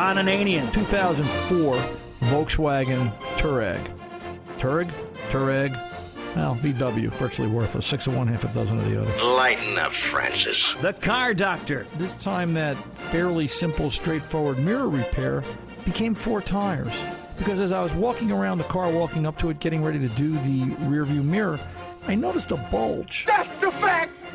Ron Ananian. 2004 Volkswagen Touareg. Touareg? Touareg? Well, VW, virtually worthless. Six of one, half a dozen of the other. Lighten up, Francis. The Car Doctor. This time, that fairly simple, straightforward mirror repair became four tires. Because as I was walking around the car, walking up to it, getting ready to do the rearview mirror, I noticed a bulge. That's the fact,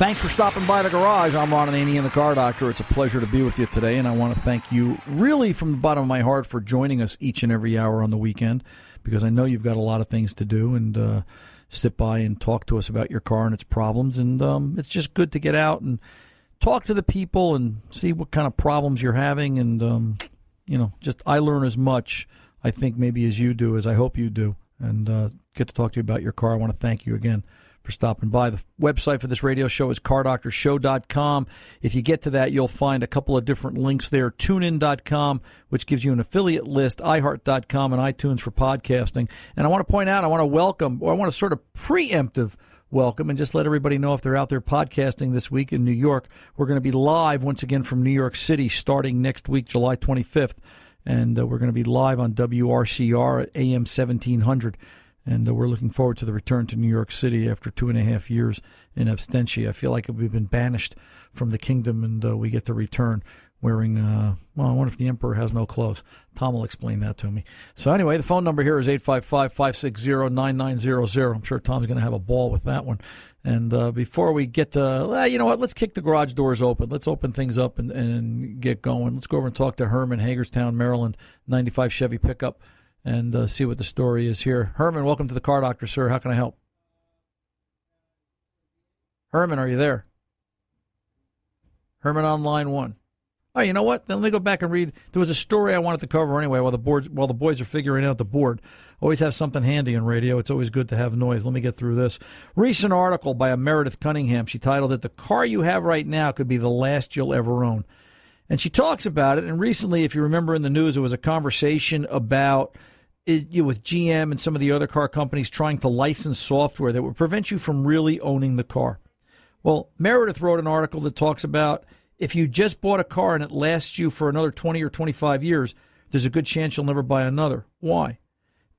Thanks for stopping by the garage. I'm Ron Ananian, the car doctor. It's a pleasure to be with you today, and I want to thank you really from the bottom of my heart for joining us each and every hour on the weekend because I know you've got a lot of things to do and uh, sit by and talk to us about your car and its problems. And um, it's just good to get out and talk to the people and see what kind of problems you're having. And, um, you know, just I learn as much, I think, maybe as you do, as I hope you do, and uh, get to talk to you about your car. I want to thank you again for stopping by. The website for this radio show is cardoctorshow.com. If you get to that, you'll find a couple of different links there. TuneIn.com, which gives you an affiliate list, iHeart.com, and iTunes for podcasting. And I want to point out, I want to welcome, or I want to sort of preemptive welcome and just let everybody know if they're out there podcasting this week in New York. We're going to be live once again from New York City starting next week, July 25th. And uh, we're going to be live on WRCR at AM 1700 and uh, we're looking forward to the return to New York City after two and a half years in absentia. I feel like we've been banished from the kingdom, and uh, we get to return wearing. Uh, well, I wonder if the emperor has no clothes. Tom will explain that to me. So anyway, the phone number here is 855-560-9900. I'm sure Tom's going to have a ball with that one. And uh, before we get to, you know what? Let's kick the garage doors open. Let's open things up and, and get going. Let's go over and talk to Herman, Hagerstown, Maryland, 95 Chevy pickup and uh, see what the story is here. Herman, welcome to the Car Doctor, sir. How can I help? Herman, are you there? Herman on line one. Oh, you know what? Then let me go back and read. There was a story I wanted to cover anyway while the boards while the boys are figuring out the board. Always have something handy in radio. It's always good to have noise. Let me get through this. Recent article by a Meredith Cunningham. She titled it "The car you have right now could be the last you'll ever own," and she talks about it. And recently, if you remember in the news, there was a conversation about it, you know, with GM and some of the other car companies trying to license software that would prevent you from really owning the car. Well, Meredith wrote an article that talks about if you just bought a car and it lasts you for another 20 or 25 years, there's a good chance you'll never buy another. Why?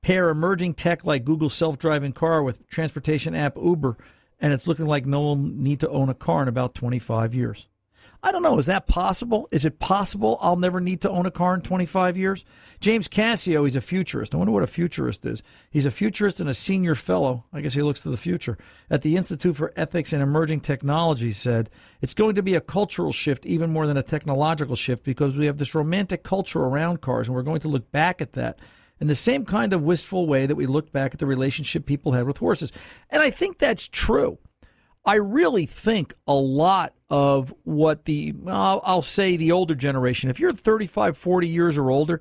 Pair emerging tech like Google's self driving car with transportation app Uber, and it's looking like no one will need to own a car in about 25 years. I don't know. Is that possible? Is it possible I'll never need to own a car in 25 years? James Cascio, he's a futurist. I wonder what a futurist is. He's a futurist and a senior fellow. I guess he looks to the future. At the Institute for Ethics and Emerging Technology said, it's going to be a cultural shift even more than a technological shift because we have this romantic culture around cars and we're going to look back at that in the same kind of wistful way that we looked back at the relationship people had with horses. And I think that's true. I really think a lot of what the, I'll, say the older generation, if you're 35, 40 years or older,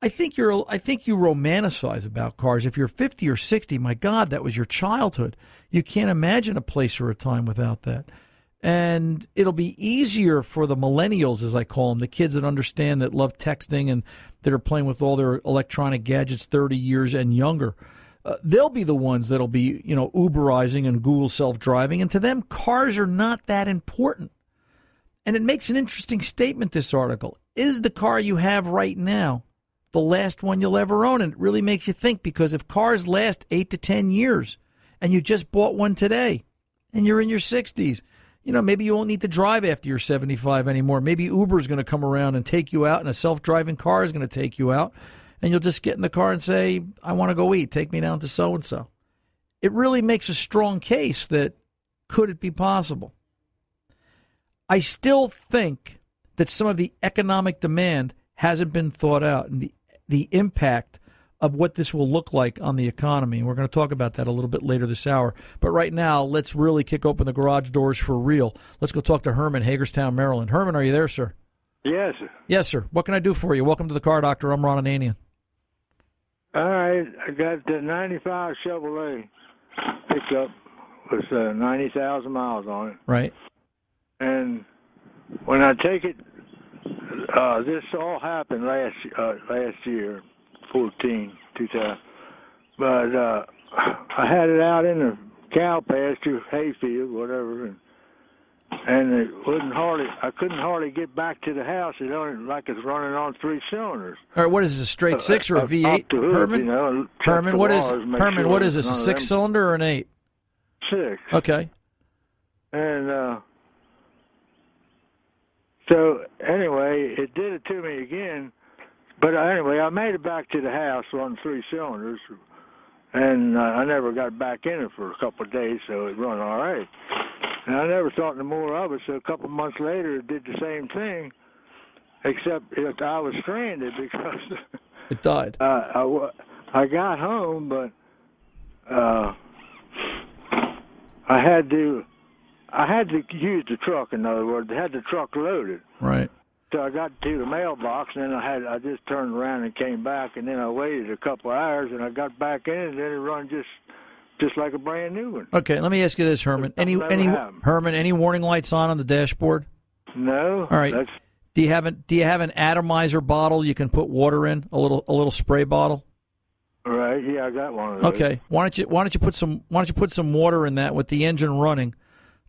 I think you're, I think you romanticize about cars. If you're 50 or 60, my God, that was your childhood. You can't imagine a place or a time without that. And it'll be easier for the millennials, as I call them, the kids that understand that love texting and that are playing with all their electronic gadgets 30 years and younger uh, they'll be the ones that'll be, you know, Uberizing and Google self driving. And to them, cars are not that important. And it makes an interesting statement, this article. Is the car you have right now the last one you'll ever own? And it really makes you think because if cars last eight to 10 years and you just bought one today and you're in your 60s, you know, maybe you won't need to drive after you're 75 anymore. Maybe Uber is going to come around and take you out and a self driving car is going to take you out and you'll just get in the car and say, I want to go eat. Take me down to so and so. It really makes a strong case that could it be possible? I still think that some of the economic demand hasn't been thought out and the, the impact of what this will look like on the economy. And we're going to talk about that a little bit later this hour. But right now, let's really kick open the garage doors for real. Let's go talk to Herman, Hagerstown, Maryland. Herman, are you there, sir? Yes. Yes, sir. What can I do for you? Welcome to the Car Doctor. I'm Ron Ananian. I I got the '95 Chevrolet pickup with uh, ninety thousand miles on it, Right. and when I take it, uh, this all happened last uh, last year, 14, 2000. But uh, I had it out in the cow pasture, hayfield, whatever, and and it wouldn't hardly. I couldn't hardly get back to the house. It only like it's running on three cylinders. All right. What is this? A straight six or a Uh, V eight? Herman. You know, Herman. What is Herman? sure What is this? A six cylinder or an eight? Six. Okay. And uh so anyway, it did it to me again. But anyway, I made it back to the house on three cylinders, and uh, I never got back in it for a couple of days, so it run all right. And I never thought no more of it. So a couple of months later, it did the same thing, except it, I was stranded because It died. uh, I I got home, but uh, I had to I had to use the truck. In other words, I had the truck loaded. Right. So I got to the mailbox, and then I had I just turned around and came back, and then I waited a couple of hours, and I got back in, and then it run just just like a brand new one. Okay. Let me ask you this, Herman. Any any happened. Herman? Any warning lights on on the dashboard? No, All right. That's Do you have an Do you have an atomizer bottle you can put water in? A little a little spray bottle. all right. Yeah, I got one of those. Okay. Why don't you Why don't you put some Why don't you put some water in that with the engine running?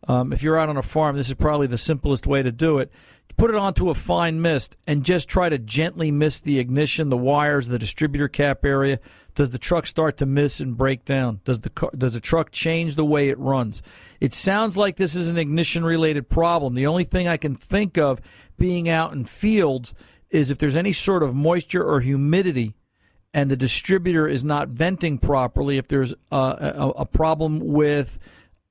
Um, if you're out on a farm, this is probably the simplest way to do it. Put it onto a fine mist and just try to gently mist the ignition, the wires, the distributor cap area. Does the truck start to miss and break down? Does the car, does the truck change the way it runs? It sounds like this is an ignition related problem. The only thing I can think of being out in fields is if there's any sort of moisture or humidity and the distributor is not venting properly, if there's a, a, a problem with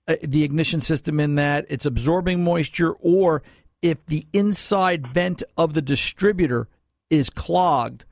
uh, the ignition system in that it's absorbing moisture, or if the inside vent of the distributor is clogged,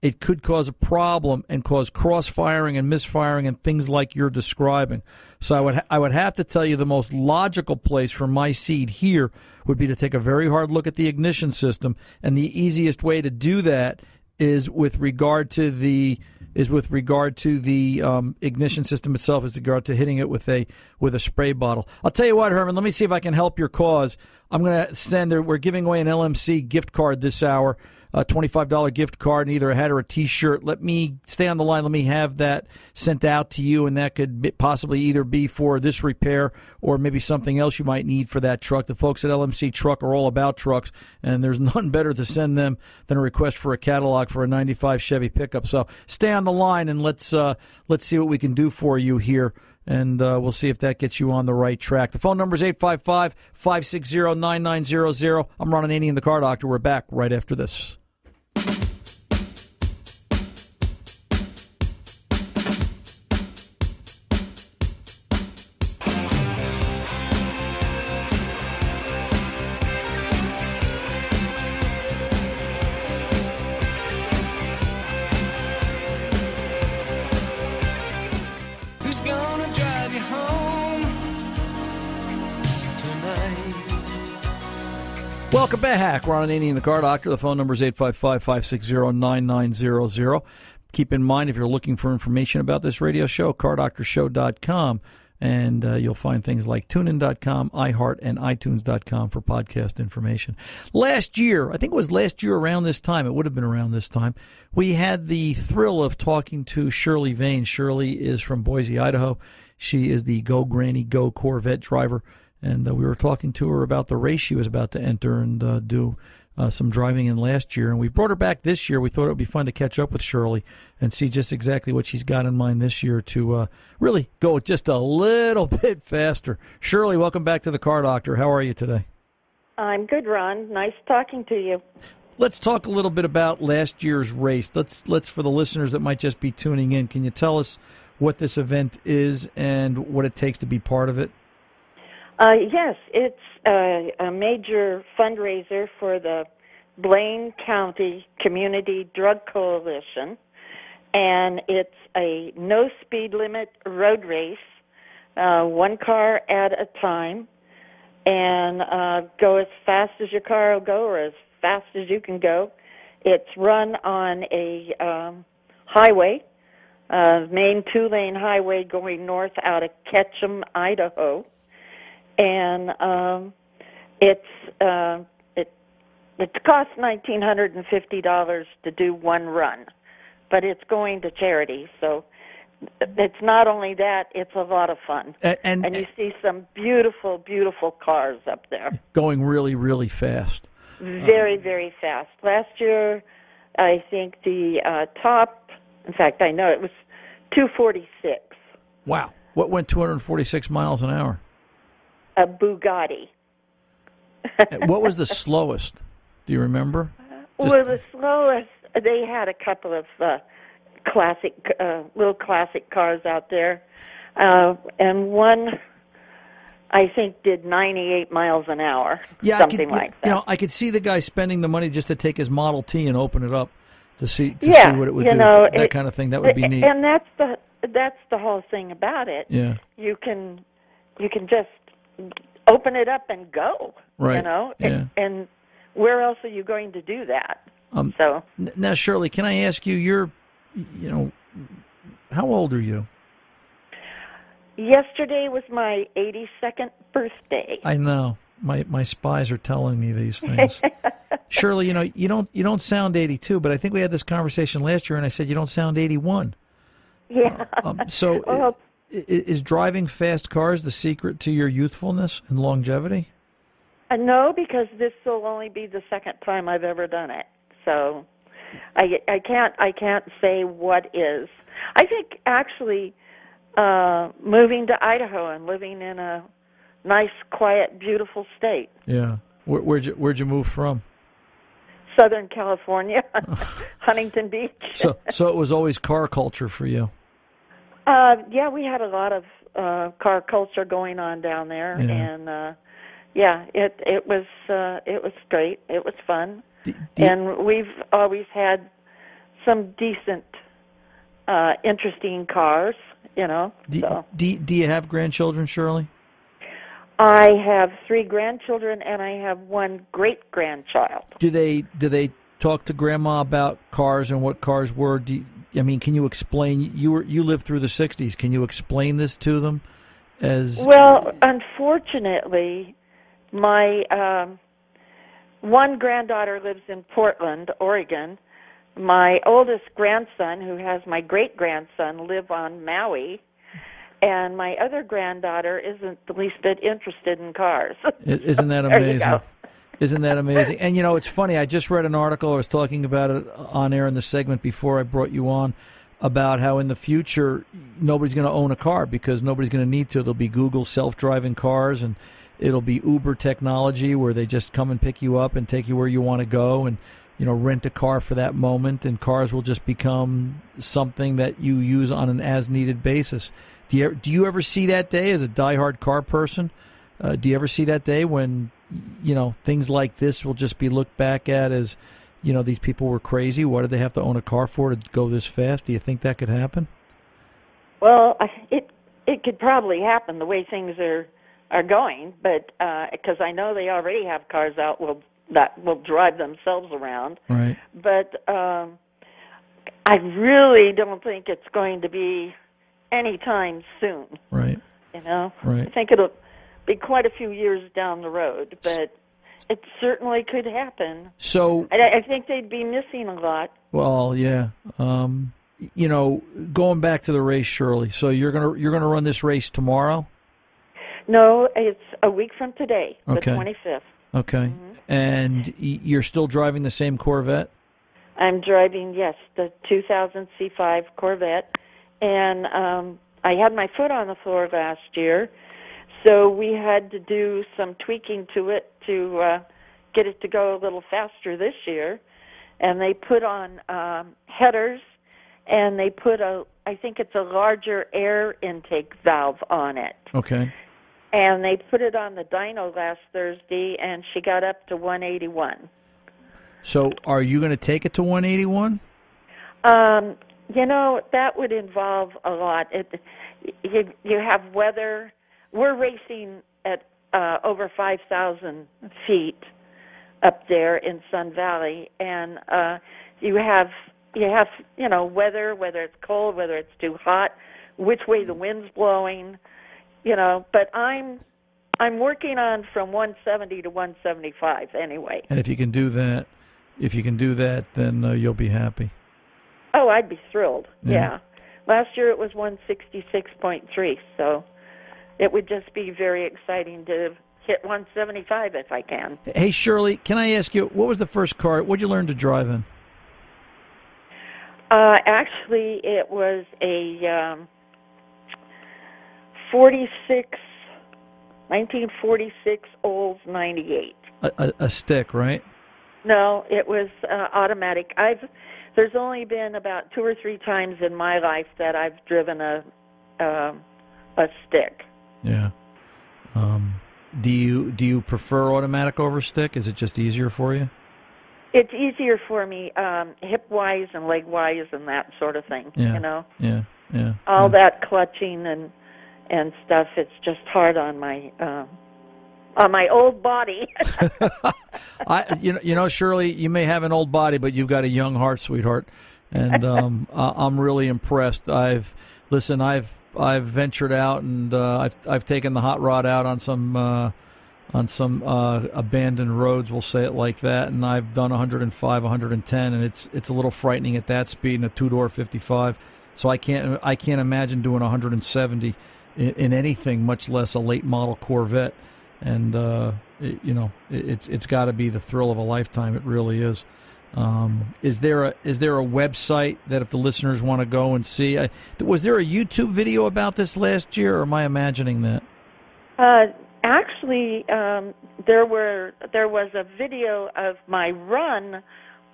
it could cause a problem and cause cross firing and misfiring and things like you're describing. So I would ha- I would have to tell you the most logical place for my seed here would be to take a very hard look at the ignition system, and the easiest way to do that is with regard to the is with regard to the um, ignition system itself, is regard to hitting it with a with a spray bottle. I'll tell you what, Herman. Let me see if I can help your cause. I'm going to send. We're giving away an LMC gift card this hour, a twenty-five dollar gift card, and either a hat or a T-shirt. Let me stay on the line. Let me have that sent out to you, and that could possibly either be for this repair or maybe something else you might need for that truck. The folks at LMC Truck are all about trucks, and there's none better to send them than a request for a catalog for a '95 Chevy pickup. So stay on the line and let's uh, let's see what we can do for you here and uh, we'll see if that gets you on the right track. The phone number is 855 560 9900. I'm Ron Ananian, the car doctor. We're back right after this. Who's back. Ron Ananian, the car doctor. The phone number is 855 560 9900. Keep in mind, if you're looking for information about this radio show, cardoctorshow.com. And uh, you'll find things like tunein.com, iHeart, and iTunes.com for podcast information. Last year, I think it was last year around this time, it would have been around this time, we had the thrill of talking to Shirley Veine. Shirley is from Boise, Idaho. She is the Go Granny Go Corvette driver. And uh, we were talking to her about the race she was about to enter and uh, do uh, some driving in last year. And we brought her back this year. We thought it would be fun to catch up with Shirley and see just exactly what she's got in mind this year to uh, really go just a little bit faster. Shirley, welcome back to the Car Doctor. How are you today? I'm good, Ron. Nice talking to you. Let's talk a little bit about last year's race. Let's let's for the listeners that might just be tuning in. Can you tell us what this event is and what it takes to be part of it? Uh, yes, it's a, a major fundraiser for the Blaine County Community Drug Coalition, and it's a no speed limit road race, uh, one car at a time, and uh, go as fast as your car will go or as fast as you can go. It's run on a um, highway uh, main two lane highway going north out of Ketchum, Idaho, and um, it's uh, it it costs nineteen hundred and fifty dollars to do one run, but it's going to charity, so it's not only that; it's a lot of fun, and, and, and you see some beautiful, beautiful cars up there, going really, really fast. Very, very fast. Last year, I think the uh, top. In fact, I know it was 246. Wow! What went 246 miles an hour? A Bugatti. what was the slowest? Do you remember? Just... Well, the slowest. They had a couple of uh, classic, uh, little classic cars out there, uh, and one I think did 98 miles an hour. Yeah, something could, like that. You know, I could see the guy spending the money just to take his Model T and open it up to see to yeah, see what it would you do. Know, that it, kind of thing. That would be neat. And that's the that's the whole thing about it. Yeah. You can you can just open it up and go. Right. You know. Yeah. And, and where else are you going to do that? Um, so now, Shirley, can I ask you? You're, you know, how old are you? Yesterday was my 82nd birthday. I know. My my spies are telling me these things. Shirley, you know, you don't you don't sound 82, but I think we had this conversation last year and I said you don't sound 81. Yeah. Um, so well, is, driving fast cars the secret to your youthfulness and longevity? Uh, no, because this will only be the second time I've ever done it. So I I can't I can't say what is. I think actually uh moving to Idaho and living in a nice, quiet, beautiful state. Yeah. Where, where'd you Where'd you move from? Southern California, Huntington Beach. so, so it was always car culture for you. Uh, yeah, we had a lot of uh, car culture going on down there, Yeah. and uh, yeah, it it was uh, it was great. It was fun, do and we've always had some decent, uh, interesting cars. You know, do, so. do, do you have grandchildren, Shirley? I have three grandchildren and I have one great grandchild. Do they do they talk to grandma about cars and what cars were? Do you, I mean, can you explain? You were you lived through the '60s. Can you explain this to them? As Well, unfortunately, my um, one granddaughter lives in Portland, Oregon. My oldest grandson, who has my great grandson, live on Maui, and my other granddaughter isn't the least bit interested in cars. isn't that amazing? Isn't that amazing? And you know, it's funny. I just read an article. I was talking about it on air in the segment before I brought you on about how in the future nobody's going to own a car because nobody's going to need to. There'll be Google self-driving cars and it'll be Uber technology where they just come and pick you up and take you where you want to go and you know rent a car for that moment and cars will just become something that you use on an as-needed basis. Do you do you ever see that day as a diehard car person? Uh, do you ever see that day when you know things like this will just be looked back at as you know these people were crazy? Why did they have to own a car for to go this fast? Do you think that could happen? Well, I- it it could probably happen the way things are are going, but because I know they already have cars out will that will drive themselves around. Right. But um, I really don't think it's going to be anytime soon. Right. You know, Right. I think it'll be quite a few years down the road, but it certainly could happen. So, I, I think they'd be missing a lot. well, yeah. Um, you know, going back to the race, Shirley. So you're gonna you're gonna run this race tomorrow. No, it's a week from today, Okay. the 25th. Okay. And you're still driving the same Corvette. I'm driving, yes, the 2000 C5 Corvette, and um, I had my foot on the floor last year, so we had to do some tweaking to it to uh, get it to go a little faster this year. And they put on um, headers, and they put a, I think it's a larger air intake valve on it. Okay. And they put it on the dyno last Thursday, and she got up to 181. So are you going to take it to 181? Um, you know, that would involve a lot. It, you you have weather. We're racing at uh, over five thousand feet up there in Sun Valley, and uh, you have you have you know weather, whether it's cold, whether it's too hot, which way the wind's blowing, you know. But I'm I'm working on from 170 to 175 anyway. And if you can do that, if you can do that, then uh, you'll be happy. Oh, I'd be thrilled. Yeah. Yeah. Last year it was 166.3, so it would just be very exciting to hit 175 if I can. Hey Shirley, can I ask you what was the first car? What'd you learn to drive in? Uh, actually, it was a um, 46, 1946 Olds 98. A, a, a stick, right? No, it was uh, automatic. I've there's only been about two or three times in my life that I've driven a um a stick. Yeah. Um, do you do you prefer automatic over stick? Is it just easier for you? It's easier for me, um, hip wise and leg wise and that sort of thing. Yeah. You know, Yeah, yeah. all yeah. that clutching and and stuff. It's just hard on my um, on my old body. I, you know, you know, Shirley, you may have an old body, but you've got a young heart, sweetheart, and um, I- I'm really impressed. I've listen, I've I've ventured out and uh, I've I've taken the hot rod out on some uh, on some uh, abandoned roads, we'll say it like that, and I've done 105, 110, and it's it's a little frightening at that speed in a two door 55. So I can't I can't imagine doing 170 in, in anything, much less a late model Corvette and uh, it, you know it, it's it's got to be the thrill of a lifetime. It really is. Um, is there a is there a website that if the listeners want to go and see? I, was there a YouTube video about this last year, or am I imagining that? Uh, actually, um, there were there was a video of my run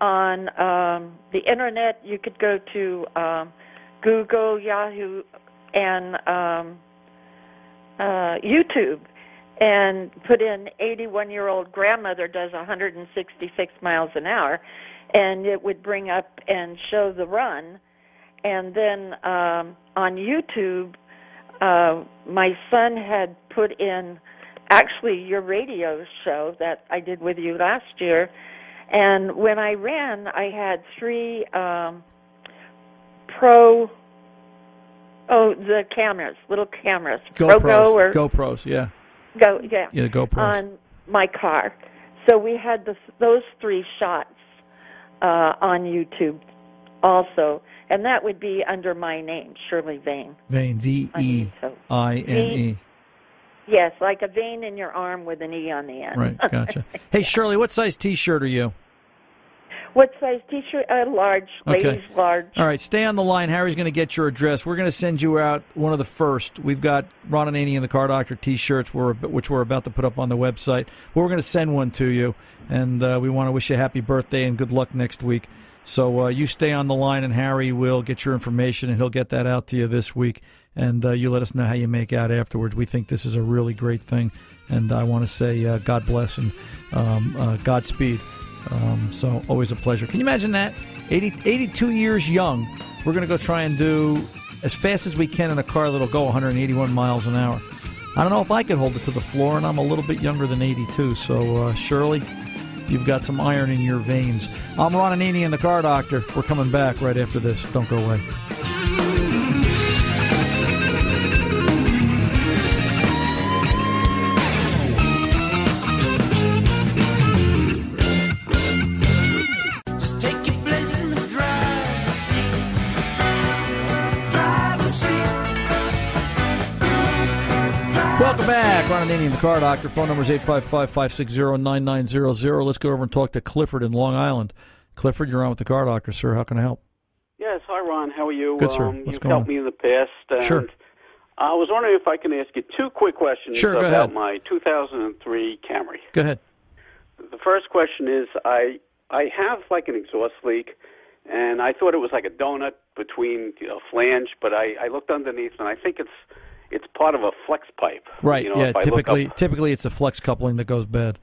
on um, the internet. You could go to um, Google, Yahoo, and um, uh, YouTube, and put in 81 year old grandmother does 166 miles an hour, and it would bring up and show the run. And then um, on YouTube, uh, my son had put in actually your radio show that I did with you last year. And when I ran, I had three um, pro, oh, the cameras, little cameras, GoPros, ProGo or GoPros, yeah, Go, yeah, yeah, GoPros. on my car. So we had the, those three shots uh, on YouTube also, and that would be under my name, Shirley Veine. Vein, V E. I N E. Yes, like a vein in your arm with an E on the end. Right, gotcha. hey, Shirley, what size T-shirt are you? What size T-shirt? Uh, large, Okay. ladies large. All right, stay on the line. Harry's going to get your address. We're going to send you out one of the first. We've got Ron Ananian the Car Doctor T-shirts, which we're about to put up on the website. But we're going to send one to you, and uh, we want to wish you a happy birthday and good luck next week. So uh, you stay on the line, and Harry will get your information, and he'll get that out to you this week. And uh, you let us know how you make out afterwards. We think this is a really great thing, and I want to say uh, God bless and um, uh, Godspeed. Um, so always a pleasure. Can you imagine that? 80, 82 years young. We're going to go try and do as fast as we can in a car that'll go 181 miles an hour. I don't know if I can hold it to the floor, and I'm a little bit younger than 82. So uh, Shirley, you've got some iron in your veins. I'm Ron Ananian the Car Doctor. We're coming back right after this. Don't go away. The Car Doctor. Phone number is 855-560-9900. Let's go over and talk to Clifford in Long Island. Clifford, you're on with the Car Doctor, sir. How can I help? Yes, hi Ron. How are you? Good, sir. Um, What's you've going helped on? me in the past. And Sure. I was wondering if I can ask you two quick questions Sure, go about ahead. my 2003 Camry. Go ahead. The first question is I I have like an exhaust leak, and I thought it was like a donut between you know, flange, but I, I looked underneath and I think it's it's part of a flex pipe. Right. You know, yeah. if I look Typically, up- typically it's a flex coupling that goes bad.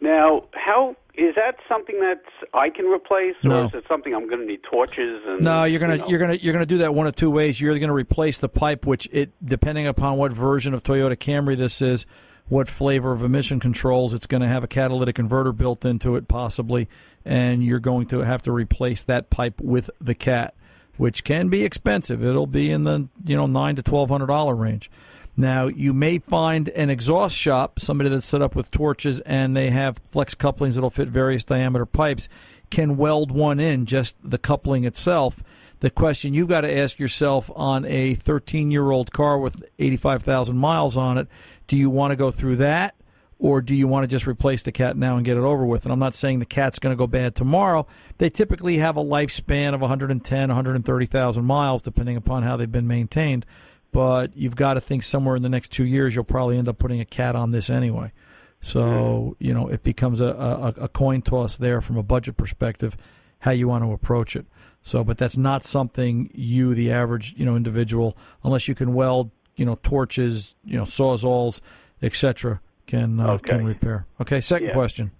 Now, how is that something that I can replace, No. or is it something I'm going to need torches and? No, you're gonna you know? you're gonna you're gonna do that one of two ways. You're gonna replace the pipe, which it depending upon what version of Toyota Camry this is, what flavor of emission controls. It's going to have a catalytic converter built into it, possibly, and you're going to have to replace that pipe with the cat, which can be expensive. It'll be in the you know nine to twelve hundred dollar range. Now, you may find an exhaust shop, somebody that's set up with torches and they have flex couplings that'll fit various diameter pipes, can weld one in, just the coupling itself. The question you've got to ask yourself on a 13 year old car with 85,000 miles on it do you want to go through that? Or do you want to just replace the cat now and get it over with? And I'm not saying the cat's going to go bad tomorrow. They typically have a lifespan of 110, 130,000 miles, depending upon how they've been maintained but you've got to think somewhere in the next two years you'll probably end up putting a cat on this anyway. So mm-hmm. you know it becomes a, a, a coin toss there from a budget perspective, how you want to approach it. So, but that's not something you, the average you know individual, unless you can weld you know torches, you know sawzalls, etc., can uh, Okay. can repair. Okay, second Yeah. question.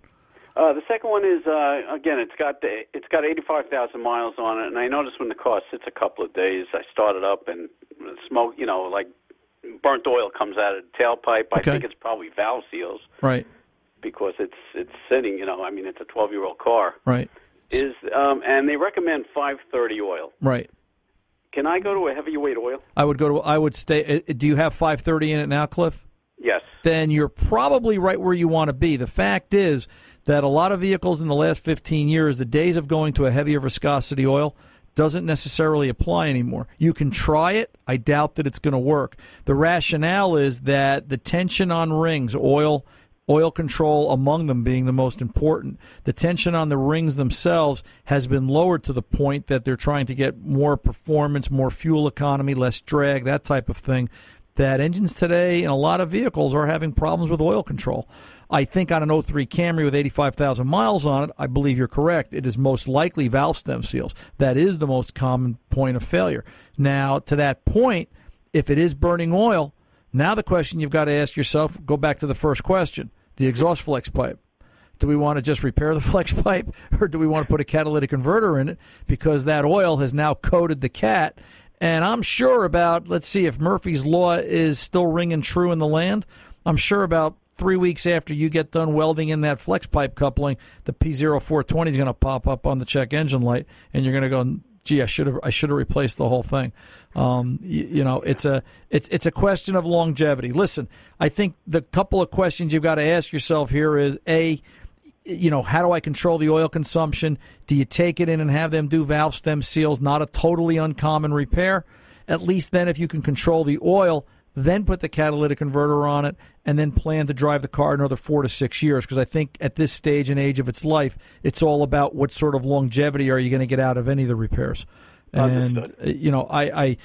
Uh, the second one is uh, again, it's got the, it's got 85,000 miles on it, and I noticed when the car sits a couple of days, I start it up and smoke, you know, like burnt oil comes out of the tailpipe. I Okay. think it's probably valve seals Right, because it's it's sitting, you know, I mean, it's a 12 year old car. right, Is um, and they recommend 530 oil. right. Can I go to a heavyweight oil? I would go to. I would stay. uh, Do you have 530 in it now, Cliff? Yes. then you're probably right where you want to be. The fact is that a lot of vehicles in the last 15 years, the days of going to a heavier viscosity oil doesn't necessarily apply anymore. You can try it. I doubt that it's going to work. The rationale is that the tension on rings, oil, oil control among them being the most important, the tension on the rings themselves has been lowered to the point that they're trying to get more performance, more fuel economy, less drag, that type of thing that engines today in a lot of vehicles are having problems with oil control. I think on an 03 Camry with 85,000 miles on it, I believe you're correct. It is most likely valve stem seals. That is the most common point of failure. Now, to that point, if it is burning oil, now the question you've got to ask yourself, go back to the first question, the exhaust flex pipe. Do we want to just repair the flex pipe or do we want to put a catalytic converter in it because that oil has now coated the cat and I'm sure about, let's see, if Murphy's Law is still ringing true in the land, I'm sure about three weeks after you get done welding in that flex pipe coupling, the P0420 is going to pop up on the check engine light, and you're going to go, gee, I should have, I should have replaced the whole thing. Um, you, you know, it's a, it's, it's a question of longevity. Listen, I think the couple of questions you've got to ask yourself here is a, you know, how do I control the oil consumption? Do you take it in and have them do valve stem seals? Not a totally uncommon repair. At least then, if you can control the oil, then put the catalytic converter on it, and then plan to drive the car another four to six years. Because I think at this stage and age of its life, it's all about what sort of longevity are you going to get out of any of the repairs. And Understood. uh, you know, I, I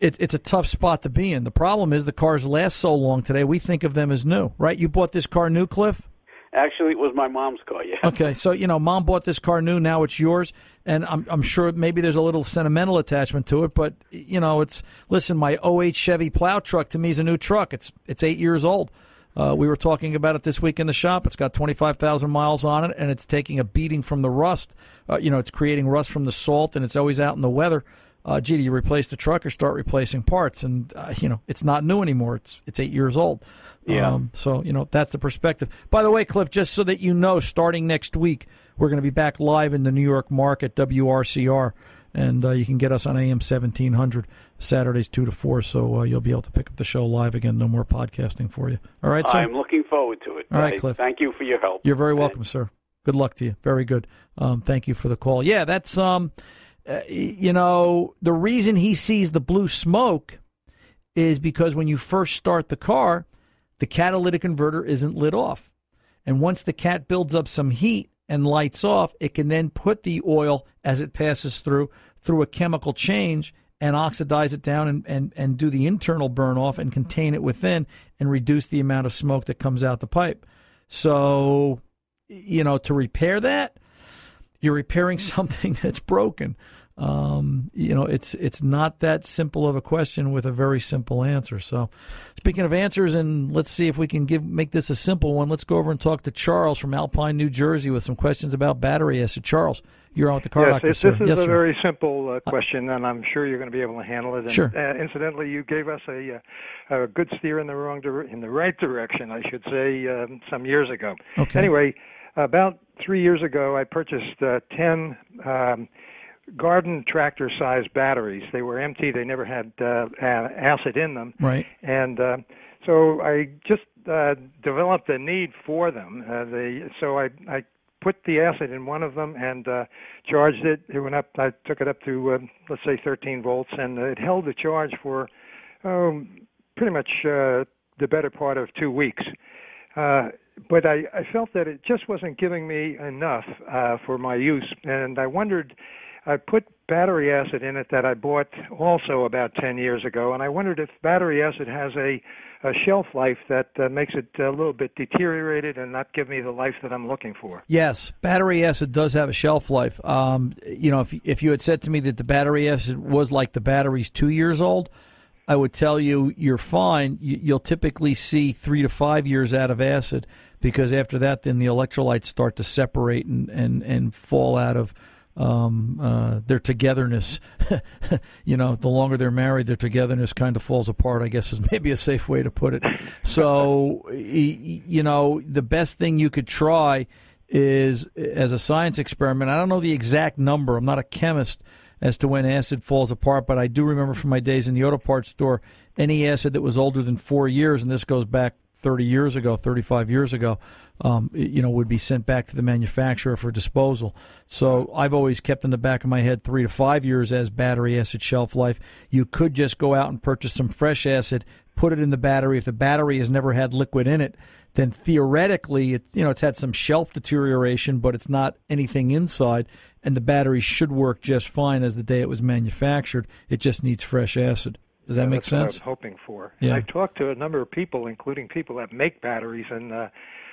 it, it's a tough spot to be in. The problem is the cars last so long today. We think of them as new, right? You bought this car new, Cliff. Actually, it was my mom's car. Yeah. Okay, so you know, mom bought this car new. Now it's yours, and I'm I'm sure maybe there's a little sentimental attachment to it. But you know, it's listen, my 08 Chevy plow truck to me is a new truck. It's it's eight years old. Uh, we were talking about it this week in the shop. It's got 25,000 miles on it, and it's taking a beating from the rust. Uh, you know, it's creating rust from the salt, and it's always out in the weather. Uh, gee, do you replace the truck or start replacing parts? And uh, you know, it's not new anymore. It's it's eight years old. Yeah. Um, so you know that's the perspective. By the way, Cliff, just so that you know, starting next week, we're going to be back live in the New York market, WRCR, and uh, you can get us on AM seventeen hundred Saturdays two to four. So uh, you'll be able to pick up the show live again. No more podcasting for you. All right, sir. I'm looking forward to it. All right, Cliff. Thank you for your help. You're very welcome, sir. Good luck to you. Very good. Um, thank you for the call. Yeah, that's um, uh, you know, the reason he sees the blue smoke is because when you first start the car, the catalytic converter isn't lit off, and once the cat builds up some heat and lights off, it can then put the oil as it passes through through a chemical change and oxidize it down and, and, and do the internal burn off and contain it within and reduce the amount of smoke that comes out the pipe. So, you know, to repair that, you're repairing something that's broken. Um, you know, it's it's not that simple of a question with a very simple answer. So, speaking of answers, and let's see if we can give make this a simple one. Let's go over and talk to Charles from Alpine, New Jersey, with some questions about battery acid. Charles, you're on with the car yes, doctor, this sir. is yes, a sir. very simple uh, question, and I'm sure you're going to be able to handle it. And, Sure. Uh, incidentally, you gave us a, uh, a good steer in the wrong dir- in the right direction, I should say, um, some years ago. Okay. Anyway, about three years ago, I purchased uh, ten um, garden tractor sized batteries. They were empty. They never had uh, acid in them. Right. And uh, so I just uh, developed a need for them. Uh, they, so I, I put the acid in one of them and uh, charged it. It went up. I took it up to uh, let's say 13 volts, and it held the charge for um, pretty much uh, the better part of two weeks. Uh, but I, I felt that it just wasn't giving me enough uh, for my use, and I wondered. I put battery acid in it that I bought also about 10 years ago, and I wondered if battery acid has a, a shelf life that uh, makes it a little bit deteriorated and not give me the life that I'm looking for. Yes, battery acid does have a shelf life. Um, you know, if if you had said to me that the battery acid was like the battery's two years old, I would tell you you're fine. You, you'll typically see three to five years out of acid because after that, then the electrolytes start to separate and and and fall out of. Um, uh, their togetherness, you know, the longer they're married, their togetherness kind of falls apart. I guess is maybe a safe way to put it. So, you know, the best thing you could try is as a science experiment. I don't know the exact number. I'm not a chemist as to when acid falls apart, but I do remember from my days in the auto parts store, any acid that was older than four years, and this goes back 30 years ago, 35 years ago, um, you know, would be sent back to the manufacturer for disposal. So I've always kept in the back of my head three to five years as battery acid shelf life. You could just go out and purchase some fresh acid, put it in the battery. If the battery has never had liquid in it, then theoretically, it, you know, it's had some shelf deterioration, but it's not anything inside, and the battery should work just fine as the day it was manufactured. It just needs fresh acid. Does that make that's sense? What I'm hoping for. Yeah. I talked to a number of people, including people that make batteries, and uh,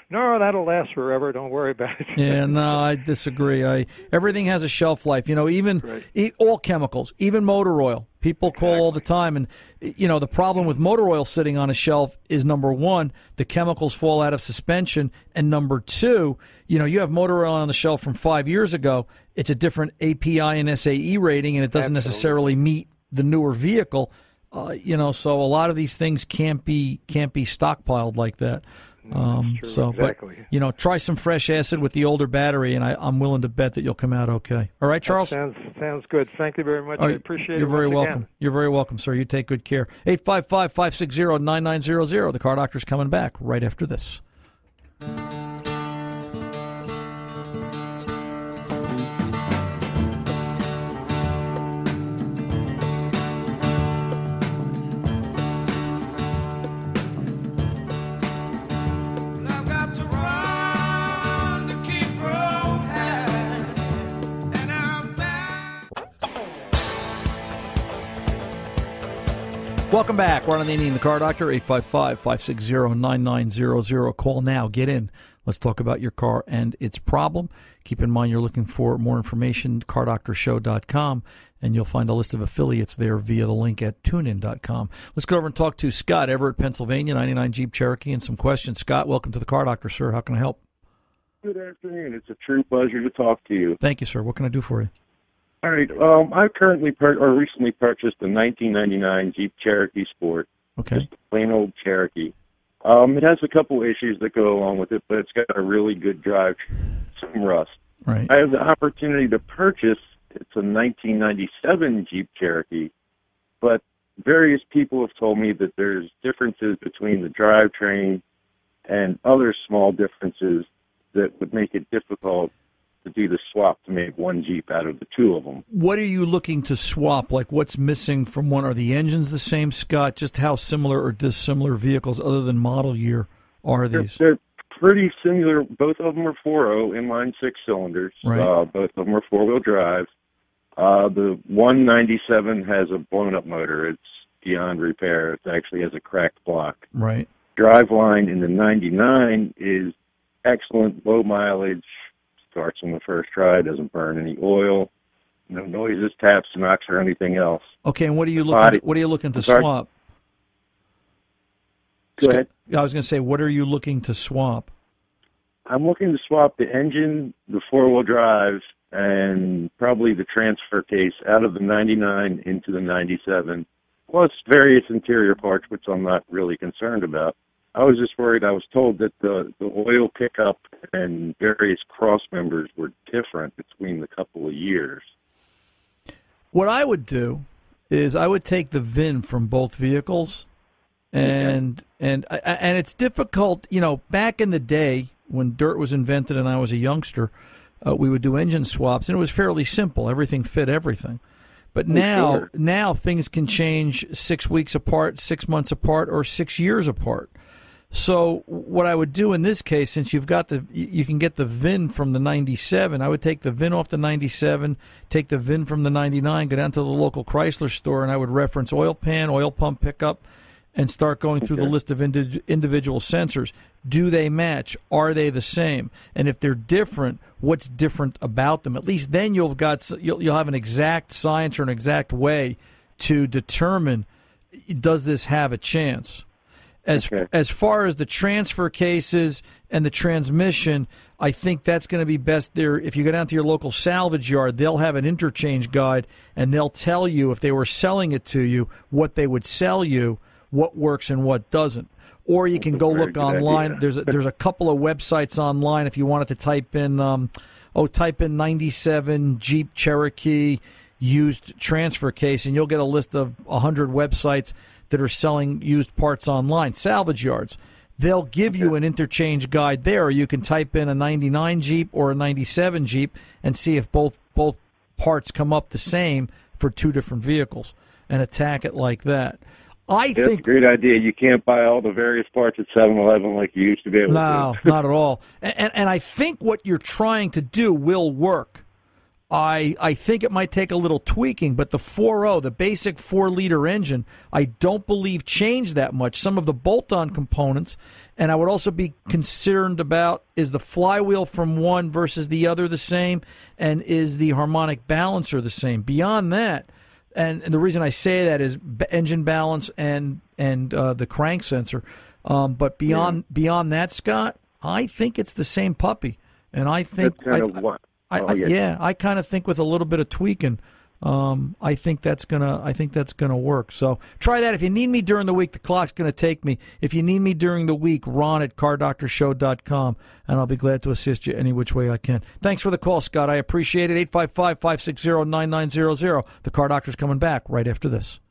no, that'll last forever. Don't worry about it. Yeah, no, I disagree. I everything has a shelf life. You know, even Right. e- all chemicals, even motor oil. People call all the time, and you know the problem with motor oil sitting on a shelf is number one, the chemicals fall out of suspension, and number two, you know you have motor oil on the shelf from five years ago. It's a different API and SAE rating, and it doesn't necessarily meet the newer vehicle. Uh, you know, so a lot of these things can't be can't be stockpiled like that. Um, so, exactly. but you know, try some fresh acid with the older battery, and I, I'm willing to bet that you'll come out okay. All right, Charles. sounds sounds good. Thank you very much. All I appreciate You're it. very once welcome. Again. You're very welcome, sir. You take good care. 855 560 9900. The car doctor's coming back right after this. Welcome back. Ron Ananian the car doctor, 855 560 9900. Call now. Get in. Let's talk about your car and its problem. Keep in mind you're looking for more information, cardoctorshow.com, and you'll find a list of affiliates there via the link at tunein.com. Let's go over and talk to Scott Everett, Pennsylvania, 99 Jeep Cherokee, and some questions. Scott, welcome to the car doctor, sir. How can I help? Good afternoon. It's a true pleasure to talk to you. Thank you, sir. What can I do for you? All right. Um, I currently per- or recently purchased a 1999 Jeep Cherokee Sport, Okay. just a plain old Cherokee. Um, it has a couple issues that go along with it, but it's got a really good drive, some rust. Right. I have the opportunity to purchase. It's a 1997 Jeep Cherokee, but various people have told me that there's differences between the drivetrain and other small differences that would make it difficult to do the swap to make one Jeep out of the two of them. What are you looking to swap? Like, what's missing from one? Are the engines the same, Scott? Just how similar or dissimilar vehicles, other than model year, are They're, these? they're pretty similar. Both of them are 4.0 inline six cylinders. Right. Uh, both of them are four wheel drive. Uh, the 197 has a blown up motor. It's beyond repair. It actually has a cracked block. Right. Driveline in the 99 is excellent, low mileage, starts on the first try, doesn't burn any oil. No noises, taps, knocks, or anything else. Okay, and what are you Body- looking? What are you looking to sorry? swap? Go ahead. I was going to say, what are you looking to swap? I'm looking to swap the engine, the four wheel drive, and probably the transfer case out of the 99 into the 97, plus various interior parts, which I'm not really concerned about. I was just worried. I was told that the, the oil pickup and various cross members were different between the couple of years. What I would do is I would take the VIN from both vehicles, and and I- I- and it's difficult. You know, back in the day when dirt was invented and I was a youngster, uh, we would do engine swaps, and it was fairly simple. Everything fit everything. But now, sure. now things can change six weeks apart, six months apart, or six years apart. So what I would do in this case, since you've got the, you can get the VIN from the '97. I would take the VIN off the '97, take the VIN from the '99, go down to the local Chrysler store, and I would reference oil pan, oil pump pickup, and start going through the list of indi- individual sensors. Do they match? Are they the same? And if they're different, what's different about them? At least then you'll have got you'll, you'll have an exact science or an exact way to determine does this have a chance. As Okay. as far as the transfer cases and the transmission, I think that's going to be best there. If you go down to your local salvage yard, they'll have an interchange guide, and they'll tell you if they were selling it to you, what they would sell you, what works and what doesn't. Or you can go look online. idea. There's a, there's a couple of websites online if you wanted to type in, um, oh, type in '97 Jeep Cherokee used transfer case, and you'll get a list of hundred websites that are selling used parts online, salvage yards. They'll give you an interchange guide there. You can type in a 99 Jeep or a 97 Jeep and see if both both parts come up the same for two different vehicles and attack it like that. I That's a think great idea. You can't buy all the various parts at 7-Eleven like you used to be able no, to. No, not at all. And, and and I think what you're trying to do will work. I I think it might take a little tweaking, but the 4.0, the basic four liter engine, I don't believe changed that much. Some of the bolt-on components, and I would also be concerned about is the flywheel from one versus the other the same, and is the harmonic balancer the same. Beyond that, and, and the reason I say that is b- engine balance and and uh, the crank sensor. Um, but beyond beyond that, Scott, I think it's the same puppy, and I think That's kind I, of what. I, oh, I, yeah, I kind of think with a little bit of tweaking, um, I think that's gonna I think that's gonna work. So try that. If you need me during the week, the clock's gonna take me. If you need me during the week, Ron at cardoctorshow.com, and I'll be glad to assist you any which way I can. Thanks for the call, Scott. I appreciate it. 855-560-9900. The Car Doctor's coming back right after this.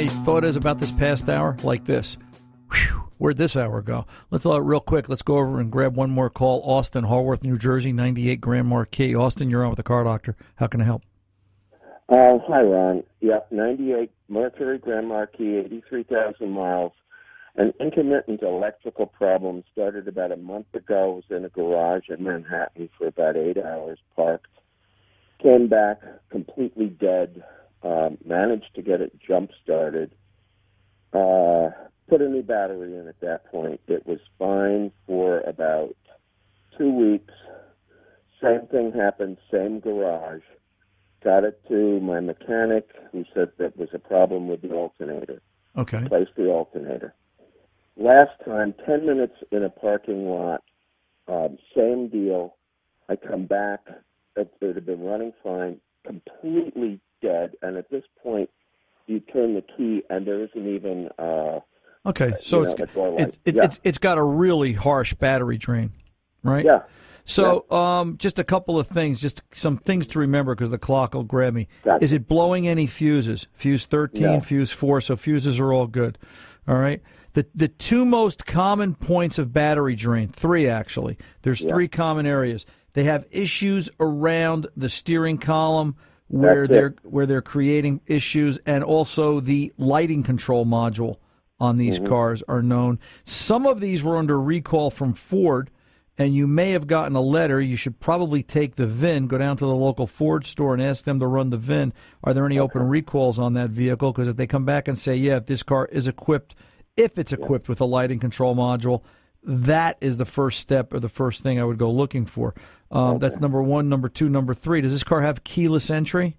My thought is about this past hour? Like this. Whew, where'd this hour go? Let's uh, real quick. Let's go over and grab one more call. Austin, Haworth, New Jersey, 98 Grand Marquis. Austin, you're on with the car doctor. How can I help? Uh, hi, Ron. Yep, 98 Mercury Grand Marquis, 83,000 miles. An intermittent electrical problem started about a month ago. was in a garage in Manhattan for about eight hours, parked. Came back completely dead. Um, managed to get it jump started. Uh, put a new battery in at that point. It was fine for about two weeks. Same thing happened, same garage got it to my mechanic who said that was a problem with the alternator. Okay. Replaced the alternator. Last time, 10 minutes in a parking lot, um, same deal. I come back, it, it had been running fine, completely dead, and at this point, you turn the key and there isn't even uh, Okay, so it's know, it's it's, Yeah. it's it's got a really harsh battery drain, right? Yeah. So, um, just a couple of things, just some things to remember because the clock will grab me. Gotcha. Is it blowing any fuses? Fuse thirteen, No. fuse four. So fuses are all good. All right. The the two most common points of battery drain, three actually. There's Yeah. three common areas. They have issues around the steering column where That's they're where they're creating issues, and also the lighting control module on these Mm-hmm. cars are known. Some of these were under recall from Ford, and you may have gotten a letter. You should probably take the VIN, go down to the local Ford store, and ask them to run the VIN. Are there any open recalls on that vehicle? Because if they come back and say, yeah, if this car is equipped, if it's equipped with a lighting control module, that is the first step or the first thing I would go looking for. Um, That's number one. Number two. Number three. Does this car have keyless entry?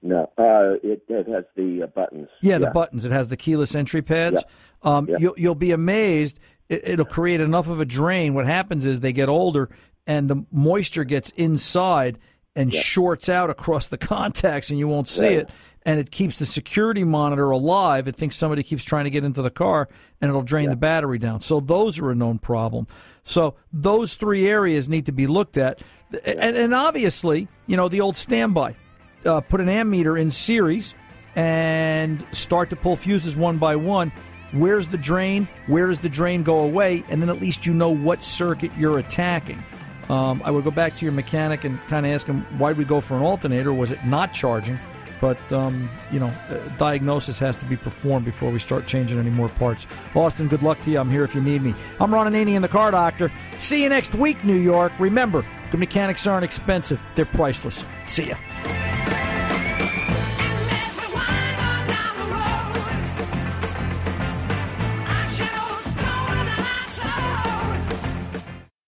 No, uh, it, it has the uh, buttons. Yeah, the buttons. It has the keyless entry pads. Um, Yeah. You'll you'll be amazed. It, it'll create enough of a drain. What happens is they get older, and the moisture gets inside and shorts out across the contacts, and you won't see it. And it keeps the security monitor alive. It thinks somebody keeps trying to get into the car, and it'll drain the battery down. So those are a known problem. So those three areas need to be looked at, and, and obviously, you know, the old standby uh, put an ammeter in series and start to pull fuses one by one. Where's the drain? Where does the drain go away? And then at least you know what circuit you're attacking. Um, I would go back to your mechanic and kind of ask him why did we go for an alternator? Was it not charging? But um, you know, uh, diagnosis has to be performed before we start changing any more parts. Austin, good luck to you. I'm here if you need me. I'm Ron Ananian, the Car Doctor. See you next week, New York. Remember, good mechanics aren't expensive; they're priceless. See ya.